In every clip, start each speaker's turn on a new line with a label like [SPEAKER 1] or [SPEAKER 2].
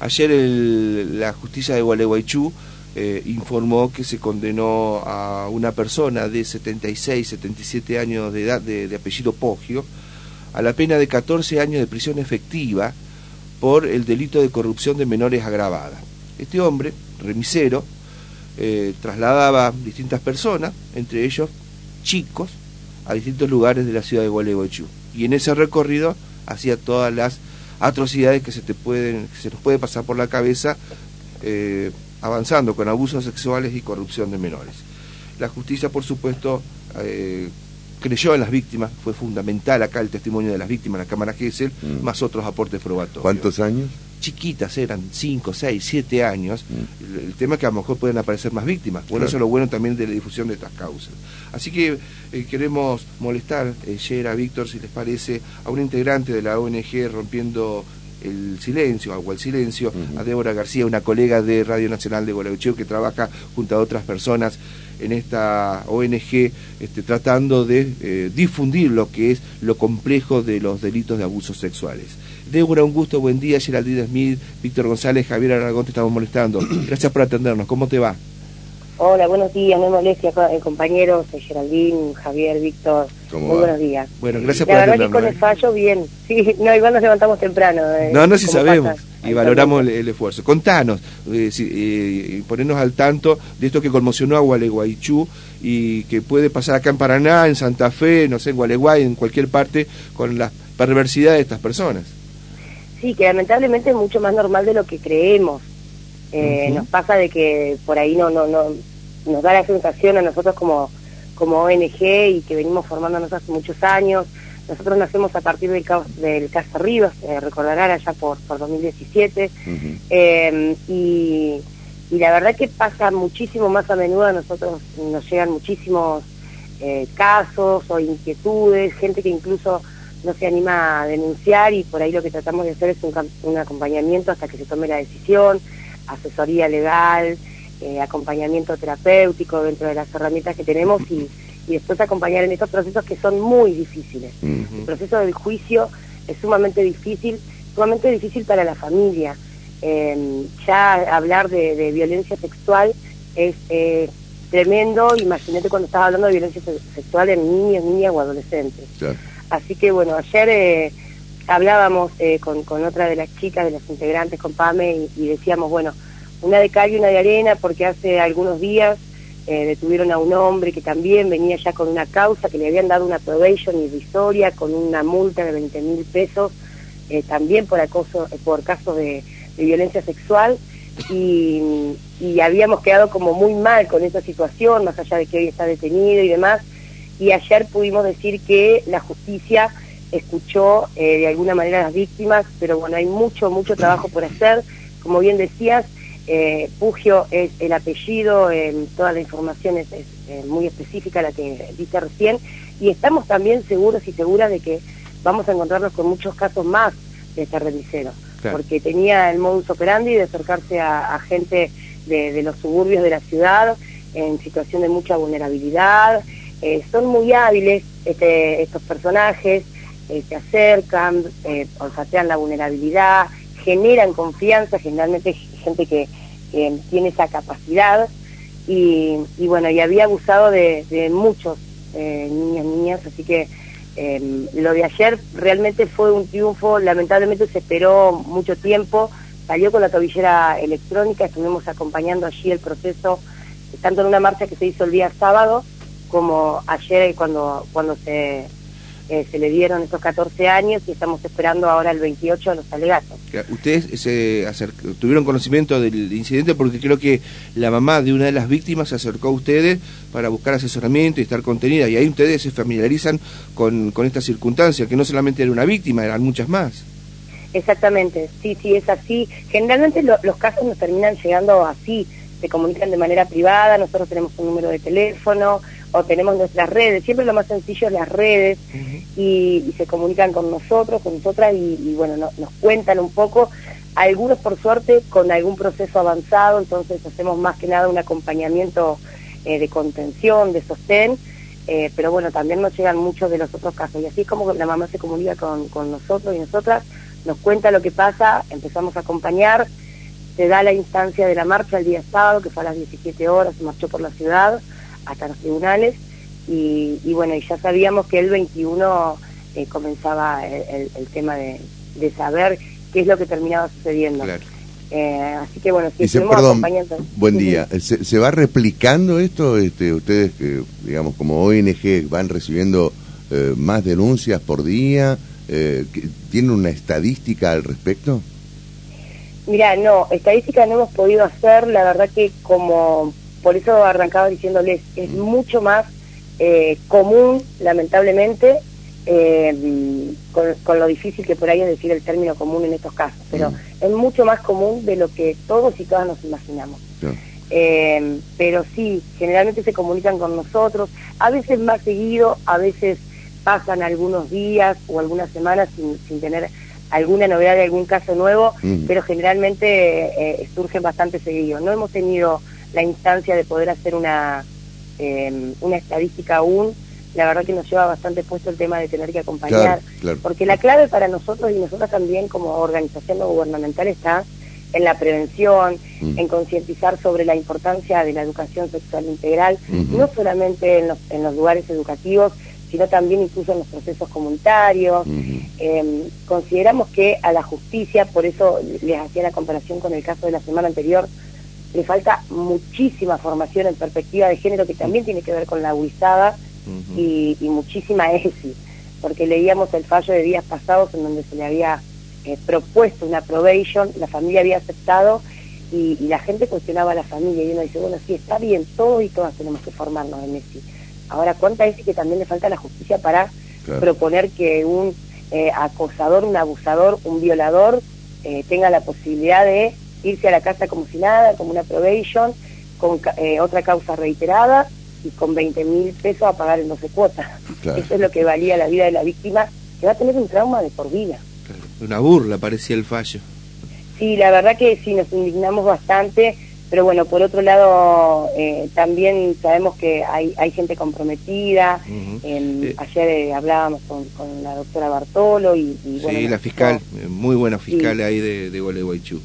[SPEAKER 1] Ayer la justicia de Gualeguaychú eh, informó que se condenó a una persona de 76, 77 años de edad, de, apellido Poggio, a la pena de 14 años de prisión efectiva por el delito de corrupción de menores agravada. Este hombre, remisero, eh, trasladaba distintas personas, entre ellos chicos, a distintos lugares de la ciudad de Gualeguaychú. Y en ese recorrido hacía todas las atrocidades que se te pueden, que se nos puede pasar por la cabeza eh, avanzando con abusos sexuales y corrupción de menores. La justicia, por supuesto, eh, creyó en las víctimas, fue fundamental acá el testimonio de las víctimas, la Cámara Gesell, mm. más otros aportes probatorios.
[SPEAKER 2] ¿Cuántos años?
[SPEAKER 1] Chiquitas eran 5, 6, 7 años, mm. el, tema es que a lo mejor pueden aparecer más víctimas. Bueno, eso es lo bueno también de la difusión de estas causas. Así que eh, queremos molestar, eh, Víctor, si les parece, a un integrante de la ONG Rompiendo el Silencio, Agua el Silencio, a Débora García, una colega de Radio Nacional de Gualeguaychú que trabaja junto a otras personas en esta ONG este, tratando de eh, difundir lo que es lo complejo de los delitos de abusos sexuales. Débora, un gusto, buen día. Geraldine Smith, Víctor González, Javier Aragón, te estamos molestando. Gracias por atendernos. ¿Cómo te va?
[SPEAKER 3] Hola, buenos días. No molestia, eh, compañeros, Geraldine, Javier, Víctor. Muy buenos días.
[SPEAKER 1] Bueno, gracias por atendernos.
[SPEAKER 3] La con el ¿eh? fallo, bien. Sí, no, igual nos levantamos temprano.
[SPEAKER 1] Eh, no, no, si sabemos. Y valoramos el, esfuerzo. Contanos, eh, ponernos al tanto de esto que conmocionó a Gualeguaychú y que puede pasar acá en Paraná, en Santa Fe, no sé, en Gualeguay, en cualquier parte, con la perversidad de estas personas.
[SPEAKER 3] Sí, que lamentablemente es mucho más normal de lo que creemos. Eh, nos pasa de que por ahí no, no, no nos da la sensación a nosotros como, como ONG y que venimos formándonos hace muchos años. Nosotros nacemos a partir del, del Casa Rivas, eh, recordarán allá por, por 2017, em, y, y, la verdad que pasa muchísimo más a menudo, a nosotros nos llegan muchísimos eh, casos o inquietudes, gente que incluso no se anima a denunciar y por ahí lo que tratamos de hacer es un, acompañamiento hasta que se tome la decisión, asesoría legal, eh, acompañamiento terapéutico dentro de las herramientas que tenemos y, después acompañar en estos procesos que son muy difíciles. El proceso del juicio es sumamente difícil, sumamente difícil para la familia. Em, ya hablar de, violencia sexual es tremendo, imagínate cuando estás hablando de violencia sexual en niños, niñas o adolescentes. Así que bueno, ayer eh, hablábamos eh, con, otra de las chicas, de las integrantes, con Pame, y, decíamos, bueno, una de cal y una de arena, porque hace algunos días eh, detuvieron a un hombre que también venía ya con una causa, que le habían dado una probation irrisoria con una multa de 20 mil pesos, también por acoso, por casos de, violencia sexual, y, y habíamos quedado como muy mal con esa situación, más allá de que hoy está detenido y demás, y ayer pudimos decir que la justicia escuchó eh, de alguna manera a las víctimas, pero bueno, hay mucho, mucho trabajo por hacer. Como bien decías, eh, Pugio es el apellido, toda la información es, eh, muy específica, la que dice recién, y estamos también seguros y seguras de que vamos a encontrarnos con muchos casos más de este porque tenía el modus operandi de acercarse a, gente de, de los suburbios de la ciudad en situación de mucha vulnerabilidad, eh, son muy hábiles este, estos personajes, eh, se acercan, eh, olfatean la vulnerabilidad, generan confianza, generalmente gente que, tiene esa capacidad. Y, bueno, y había abusado de, muchos niños, niñas, así que em, lo de ayer realmente fue un triunfo, lamentablemente se esperó mucho tiempo, salió con la tobillera electrónica, estuvimos acompañando allí el proceso, tanto en una marcha que se hizo el día sábado, como ayer cuando, cuando se, eh, se le dieron estos 14 años y estamos esperando ahora el 28 a los alegatos.
[SPEAKER 1] ¿Ustedes se tuvieron conocimiento del incidente porque creo que la mamá de una de las víctimas se acercó a ustedes para buscar asesoramiento y estar contenida y ahí ustedes se familiarizan con, con esta circunstancia, que no solamente era una víctima, eran muchas más.
[SPEAKER 3] Exactamente, sí, sí, es así. Generalmente los casos nos terminan llegando así, se comunican de manera privada, nosotros tenemos un número de teléfono, o tenemos nuestras redes, siempre lo más sencillo es las redes y, se comunican con nosotros, con nosotras y, bueno, nos cuentan un poco, algunos por suerte con algún proceso avanzado, entonces hacemos más que nada un acompañamiento eh, de contención, de sostén, eh, pero bueno, también nos llegan muchos de los otros casos. Y así es como la mamá se comunica con, con nosotros y nosotras, nos cuenta lo que pasa, empezamos a acompañar se da la instancia de la marcha el día sábado, que fue a las 17 horas, se marchó por la ciudad hasta los tribunales, y, bueno, y ya sabíamos que el 21 eh, comenzaba el, tema de, saber qué es lo que terminaba sucediendo. Eh, así que bueno, si
[SPEAKER 2] Dice, perdón, buen día. ¿Se, va replicando esto? Este, ustedes, que digamos, como ONG, van recibiendo eh, más denuncias por día. Eh, ¿Tienen una estadística al respecto?
[SPEAKER 3] Mira, no, estadística no hemos podido hacer. La verdad que como, por eso arrancaba diciéndoles, es mm. mucho más eh, común, lamentablemente, eh, con, lo difícil que por ahí es decir el término común en estos casos, pero mm. es mucho más común de lo que todos y todas nos imaginamos. Eh, pero sí, generalmente se comunican con nosotros, a veces más seguido, a veces pasan algunos días o algunas semanas sin, sin tener alguna novedad de algún caso nuevo, mm. pero generalmente eh, surgen bastante seguido. No hemos tenido la instancia de poder hacer una, eh, una estadística aún, la verdad que nos lleva bastante puesto el tema de tener que acompañar, porque la clave para nosotros y nosotros también como organización no gubernamental está en la prevención, mm. en concientizar sobre la importancia de la educación sexual integral, no solamente en los, en los lugares educativos, sino también incluso en los procesos comunitarios. Em, consideramos que a la justicia, por eso les hacía la comparación con el caso de la semana anterior, le falta muchísima formación en perspectiva de género que también tiene que ver con la huizada y, muchísima ESI, porque leíamos el fallo de días pasados en donde se le había eh, propuesto una probation, la familia había aceptado y, la gente cuestionaba a la familia y uno dice, bueno, sí, está bien, todos y todas tenemos que formarnos en ESI. Ahora, ¿cuánta ESI que también le falta a la justicia para proponer que un eh, acosador, un abusador, un violador eh, tenga la posibilidad de irse a la casa como si nada, como una probation, con otra causa reiterada y con 20 mil pesos a pagar en 12 cuotas. Eso es lo que valía la vida de la víctima, que va a tener un trauma de por vida.
[SPEAKER 1] Una burla parecía el fallo.
[SPEAKER 3] Sí, la verdad que sí, nos indignamos bastante, pero bueno, por otro lado, eh, también sabemos que hay, hay gente comprometida. Eh, ayer eh, hablábamos con, la doctora Bartolo y,
[SPEAKER 1] Sí, la fiscal, muy buena fiscal ahí de, de Gualeguaychú.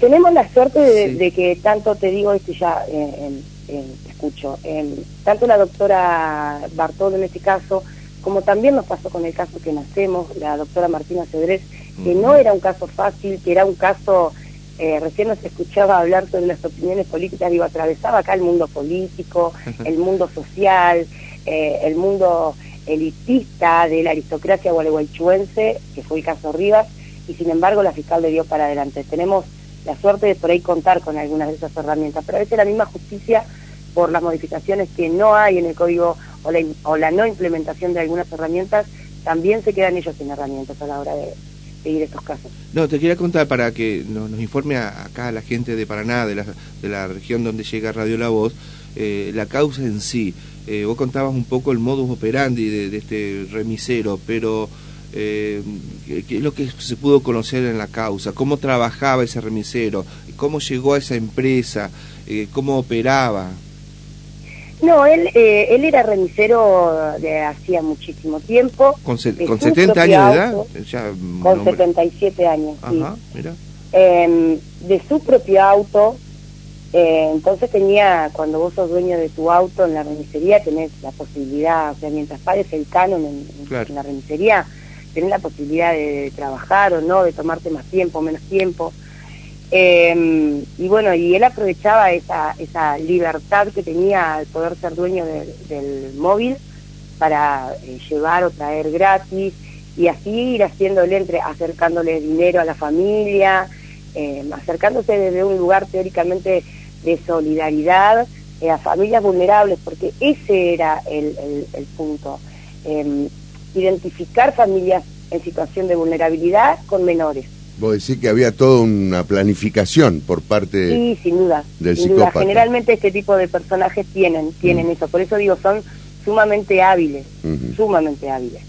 [SPEAKER 3] tenemos la suerte de, que tanto te digo esto ya escucho. tanto la doctora Bartolo en este caso, como también nos pasó con el caso que nacemos, la doctora Martina Cedrés, que no era un caso fácil, que era un caso, eh, recién nos escuchaba hablar sobre las opiniones políticas, digo, atravesaba acá el mundo político, el mundo social, eh, el mundo elitista de la aristocracia gualeguaychuense, que fue el caso Rivas, y sin embargo la fiscal le dio para adelante. Tenemos la suerte de por ahí contar con algunas de esas herramientas, pero a veces la misma justicia, por las modificaciones que no hay en el código o la, o la no implementación de algunas herramientas, también se quedan ellos sin herramientas a la hora de,
[SPEAKER 1] No, te quería contar para que nos, informe acá a la gente de Paraná, de la, de la región donde llega Radio La Voz, eh, la causa en sí. Eh, vos contabas un poco el modus operandi de, de este remisero, pero eh, qué es lo que se pudo conocer en la causa, cómo trabajaba ese remisero, cómo llegó a esa empresa, eh, cómo operaba.
[SPEAKER 3] No, él, eh, él era remisero de hacía muchísimo tiempo.
[SPEAKER 1] ¿Con, con 70 años de edad?
[SPEAKER 3] con 77 años, Ajá, Mira. Em, de su propio auto, eh, entonces tenía, cuando vos sos dueño de tu auto en la remisería, tenés la posibilidad, o sea, mientras pagues el canon en, en la remisería, tener la posibilidad de, trabajar o no, de tomarte más tiempo, menos tiempo. Em, y bueno, y él aprovechaba esa, esa libertad que tenía al poder ser dueño del móvil para eh, llevar o traer gratis y así ir haciéndole, entre, acercándole dinero a la familia, em, acercándose desde un lugar teóricamente de solidaridad eh, a familias vulnerables, porque ese era el, el, punto. Em, identificar familias en situación de vulnerabilidad con menores.
[SPEAKER 2] Vos decís que había toda una planificación por parte
[SPEAKER 3] sí, sin duda,
[SPEAKER 2] del
[SPEAKER 3] sin Duda. Generalmente este tipo de personajes tienen, tienen eso, por eso digo, son sumamente hábiles, sumamente hábiles.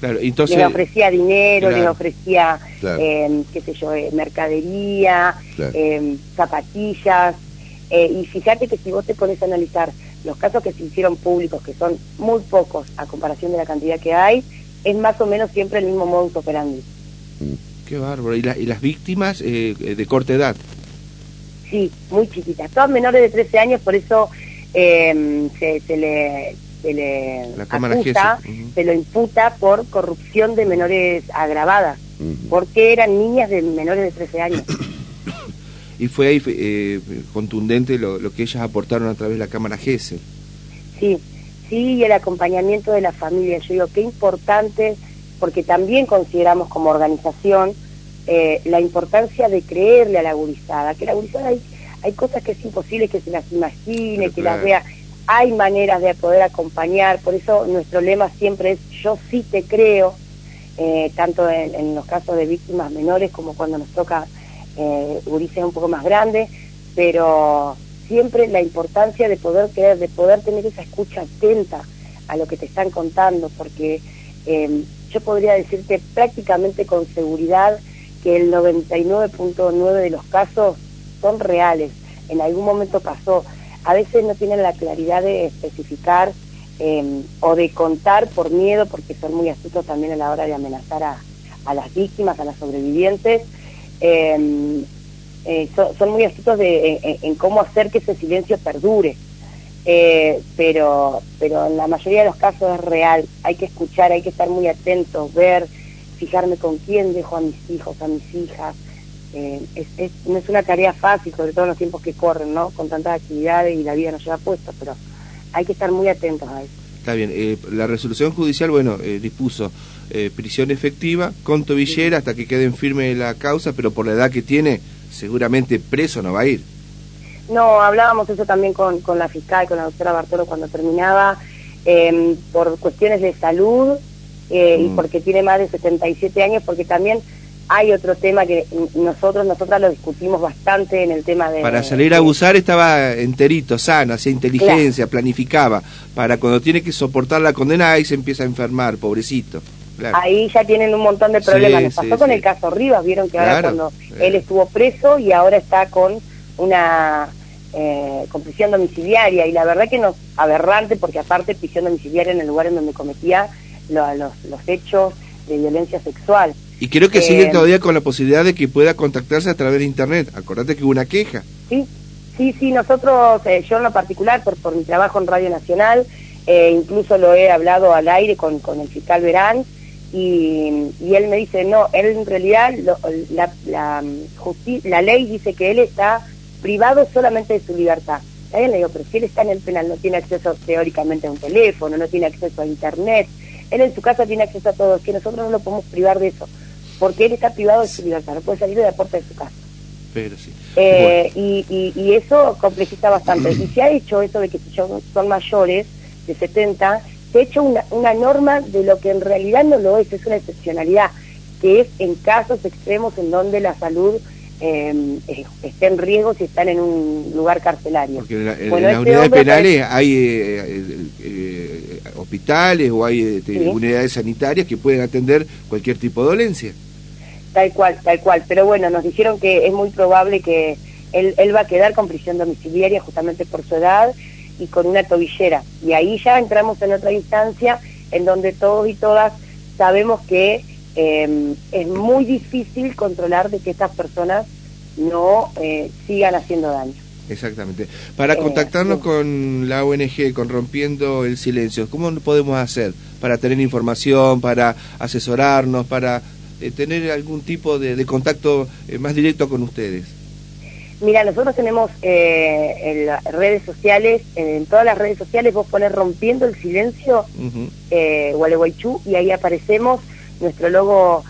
[SPEAKER 1] Claro, entonces...
[SPEAKER 3] Les ofrecía dinero, les ofrecía, em, qué sé yo, eh, mercadería, em, zapatillas, eh, y fíjate que si vos te pones a analizar los casos que se hicieron públicos, que son muy pocos a comparación de la cantidad que hay, es más o menos siempre el mismo modus operandi.
[SPEAKER 1] Mm. Qué bárbaro. ¿Y, las víctimas eh, de corta edad?
[SPEAKER 3] sí, muy chiquitas, todas menores de 13 años, por eso eh, se, se le se le acusa, se lo imputa por corrupción de menores agravadas, porque eran niñas de menores de 13 años.
[SPEAKER 1] y fue ahí eh, contundente lo, que ellas aportaron a través de la Cámara GESE.
[SPEAKER 3] Sí, sí, y el acompañamiento de la familia. Yo digo, qué importante, porque también consideramos como organización eh, la importancia de creerle a la gurizada, que la gurizada hay, hay cosas que es imposible que se las imagine, que las vea. Hay maneras de poder acompañar, por eso nuestro lema siempre es yo sí te creo, eh, tanto en, los casos de víctimas menores como cuando nos toca eh, un poco más grande, pero siempre la importancia de poder creer, de poder tener esa escucha atenta a lo que te están contando, porque em, yo podría decirte prácticamente con seguridad que el 99.9 de los casos son reales, en algún momento pasó a veces no tienen la claridad de especificar em, o de contar por miedo, porque son muy astutos también a la hora de amenazar a, las víctimas, a las sobrevivientes. Em, eh, son, muy astutos de, en, cómo hacer que ese silencio perdure. Eh, pero, pero en la mayoría de los casos es real. Hay que escuchar, hay que estar muy atentos, ver, fijarme con quién dejo a mis hijos, a mis hijas, eh, es, no es una tarea fácil, sobre todo en los tiempos que corren, ¿no? Con tantas actividades y la vida nos lleva puesta, pero hay que estar muy atentos a eso.
[SPEAKER 1] Está bien, eh, la resolución judicial, bueno, eh, dispuso prisión efectiva con tobillera hasta que quede en firme la causa, pero por la edad que tiene, seguramente preso no va a ir.
[SPEAKER 3] No, hablábamos eso también con, con la fiscal, con la doctora Bartolo cuando terminaba, em, por cuestiones de salud y mm. porque tiene más de 77 años, porque también hay otro tema que nosotros, nosotras lo discutimos bastante en el tema de...
[SPEAKER 1] Para salir a abusar estaba enterito, sano, hacía inteligencia, planificaba. Para cuando tiene que soportar la condena, ahí se empieza a enfermar, pobrecito.
[SPEAKER 3] Ahí ya tienen un montón de problemas. Nos pasó con el caso Rivas, vieron que ahora cuando él estuvo preso y ahora está con una eh, con prisión domiciliaria y la verdad que nos aberrante porque aparte prisión domiciliaria en el lugar en donde cometía los, los hechos de violencia sexual.
[SPEAKER 1] Y creo que sigue todavía con la posibilidad de que pueda contactarse a través de Internet. Acordate que hubo una queja.
[SPEAKER 3] Sí, sí, sí, nosotros, eh, yo en lo particular, por, por mi trabajo en Radio Nacional, eh, incluso lo he hablado al aire con, con el fiscal Verán, y, y, él me dice, no, él en realidad, la, la, la ley dice que él está privado solamente de su libertad. Él le digo, pero si él está en el penal, no tiene acceso teóricamente a un teléfono, no tiene acceso a Internet, él en su casa tiene acceso a todo, es que nosotros no lo podemos privar de eso porque él está privado de su libertad, no puede salir de la puerta de su casa.
[SPEAKER 1] Pero sí.
[SPEAKER 3] Eh, y, y, eso complejiza bastante. y se ha hecho eso de que si son mayores, de 70, se ha hecho una, una norma de lo que en realidad no lo es, es una excepcionalidad, que es en casos extremos en donde la salud eh, está en riesgo si están en un lugar carcelario.
[SPEAKER 1] Porque en, las este unidades penales hay eh, eh, hospitales o hay este, unidades sanitarias que pueden atender cualquier tipo de dolencia.
[SPEAKER 3] Tal cual, tal cual. Pero bueno, nos dijeron que es muy probable que él, él va a quedar con prisión domiciliaria justamente por su edad y con una tobillera. Y ahí ya entramos en otra instancia en donde todos y todas sabemos que eh, es muy difícil controlar de que estas personas no eh, sigan haciendo daño.
[SPEAKER 1] Exactamente. Para eh, contactarnos con la ONG, con Rompiendo el Silencio, ¿cómo podemos hacer para tener información, para asesorarnos, para eh, tener algún tipo de, contacto eh, más directo con ustedes?
[SPEAKER 3] Mira, nosotros tenemos eh, en redes sociales, en todas las redes sociales vos pones Rompiendo el Silencio, Gualeguaychú, y ahí aparecemos. Nuestro logo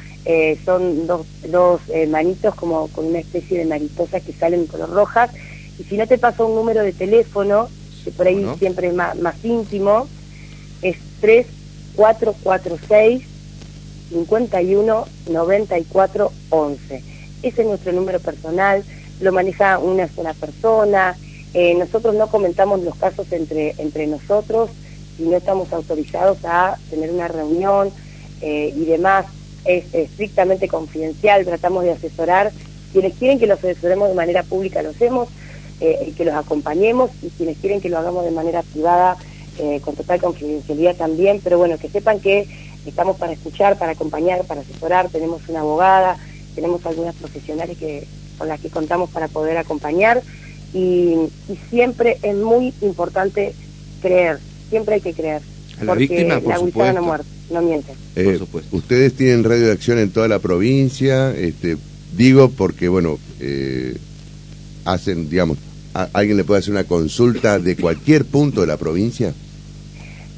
[SPEAKER 3] son dos, dos manitos como con una especie de mariposas que salen color rojas. Y si no te paso un número de teléfono, que por ahí siempre es más, más íntimo, es 3446 51 94 11. Ese es nuestro número personal, lo maneja una sola persona. Eh, nosotros no comentamos los casos entre, entre nosotros y no estamos autorizados a tener una reunión eh, y demás. Es estrictamente confidencial, tratamos de asesorar. Quienes quieren que los asesoremos de manera pública lo hacemos, eh, que los acompañemos y quienes quieren que lo hagamos de manera privada con total confidencialidad también, pero bueno, que sepan que estamos para escuchar, para acompañar, para asesorar, tenemos una abogada, tenemos algunas profesionales que, con las que contamos para poder acompañar y, siempre es muy importante creer, siempre hay que creer.
[SPEAKER 1] A la víctima, por
[SPEAKER 3] la no muerte, no miente.
[SPEAKER 2] Eh, ustedes tienen radio de acción en toda la provincia, este, digo porque, bueno, eh, hacen, digamos, ¿alguien le puede hacer una consulta de cualquier punto de la provincia?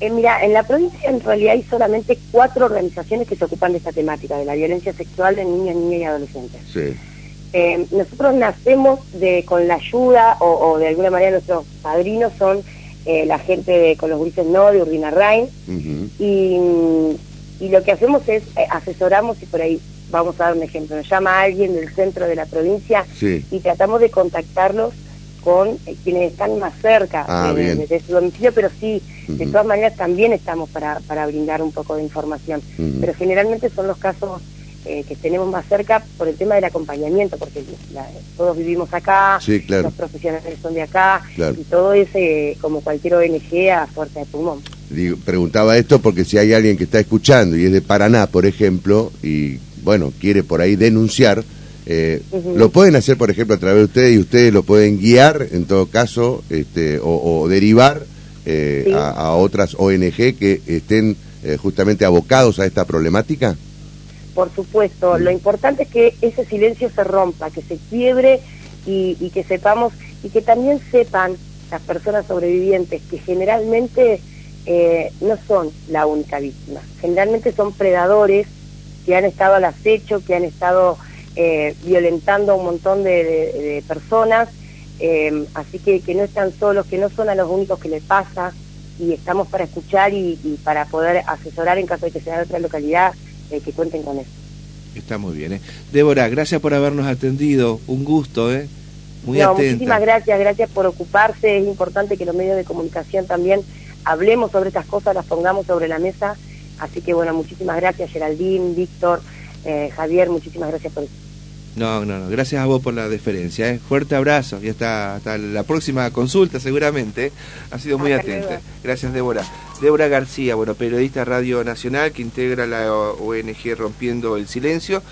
[SPEAKER 3] Eh, mira, en la provincia en realidad hay solamente cuatro organizaciones que se ocupan de esta temática, de la violencia sexual de niños, niñas y adolescentes.
[SPEAKER 2] Sí.
[SPEAKER 3] Eh, nosotros nacemos de, con la ayuda o, de alguna manera nuestros padrinos son eh, la gente de, con los grises no de Urbina Rain y, lo que hacemos es eh, asesoramos y por ahí vamos a dar un ejemplo. Nos llama alguien del centro de la provincia y tratamos de contactarlos con quienes están más cerca
[SPEAKER 2] ah,
[SPEAKER 3] de, su domicilio, pero sí, de todas maneras también estamos para, para brindar un poco de información. Pero generalmente son los casos eh, que tenemos más cerca por el tema del acompañamiento, porque todos vivimos acá, los profesionales son de acá, y todo es eh, como cualquier ONG a fuerza de pulmón.
[SPEAKER 2] preguntaba esto porque si hay alguien que está escuchando y es de Paraná, por ejemplo, y bueno, quiere por ahí denunciar, eh, lo pueden hacer, por ejemplo, a través de ustedes y ustedes lo pueden guiar, en todo caso, este, o, derivar a, a, otras ONG que estén justamente abocados a esta problemática
[SPEAKER 3] por supuesto. Lo importante es que ese silencio se rompa, que se quiebre y, que sepamos, y que también sepan las personas sobrevivientes que generalmente eh, no son la única víctima. Generalmente son predadores que han estado al acecho, que han estado eh, violentando a un montón de, personas, eh, así que, que no están solos, que no son a los únicos que les pasa, y estamos para escuchar y, y para poder asesorar en caso de que sea de otra localidad eh, que cuenten con eso.
[SPEAKER 1] Está muy bien. ¿eh? Débora, gracias por habernos atendido. Un gusto, ¿eh? Muy no,
[SPEAKER 3] Muchísimas gracias, gracias por ocuparse. Es importante que los medios de comunicación también hablemos sobre estas cosas, las pongamos sobre la mesa. Así que bueno, muchísimas gracias Geraldine, Víctor, eh, Javier, muchísimas gracias por.
[SPEAKER 1] No, no, no, gracias a vos por la deferencia. ¿eh? Fuerte abrazo y hasta, hasta la próxima consulta seguramente. Ha sido muy atenta. Gracias, Débora. Débora García, bueno, periodista Radio Nacional que integra la ONG Rompiendo el Silencio.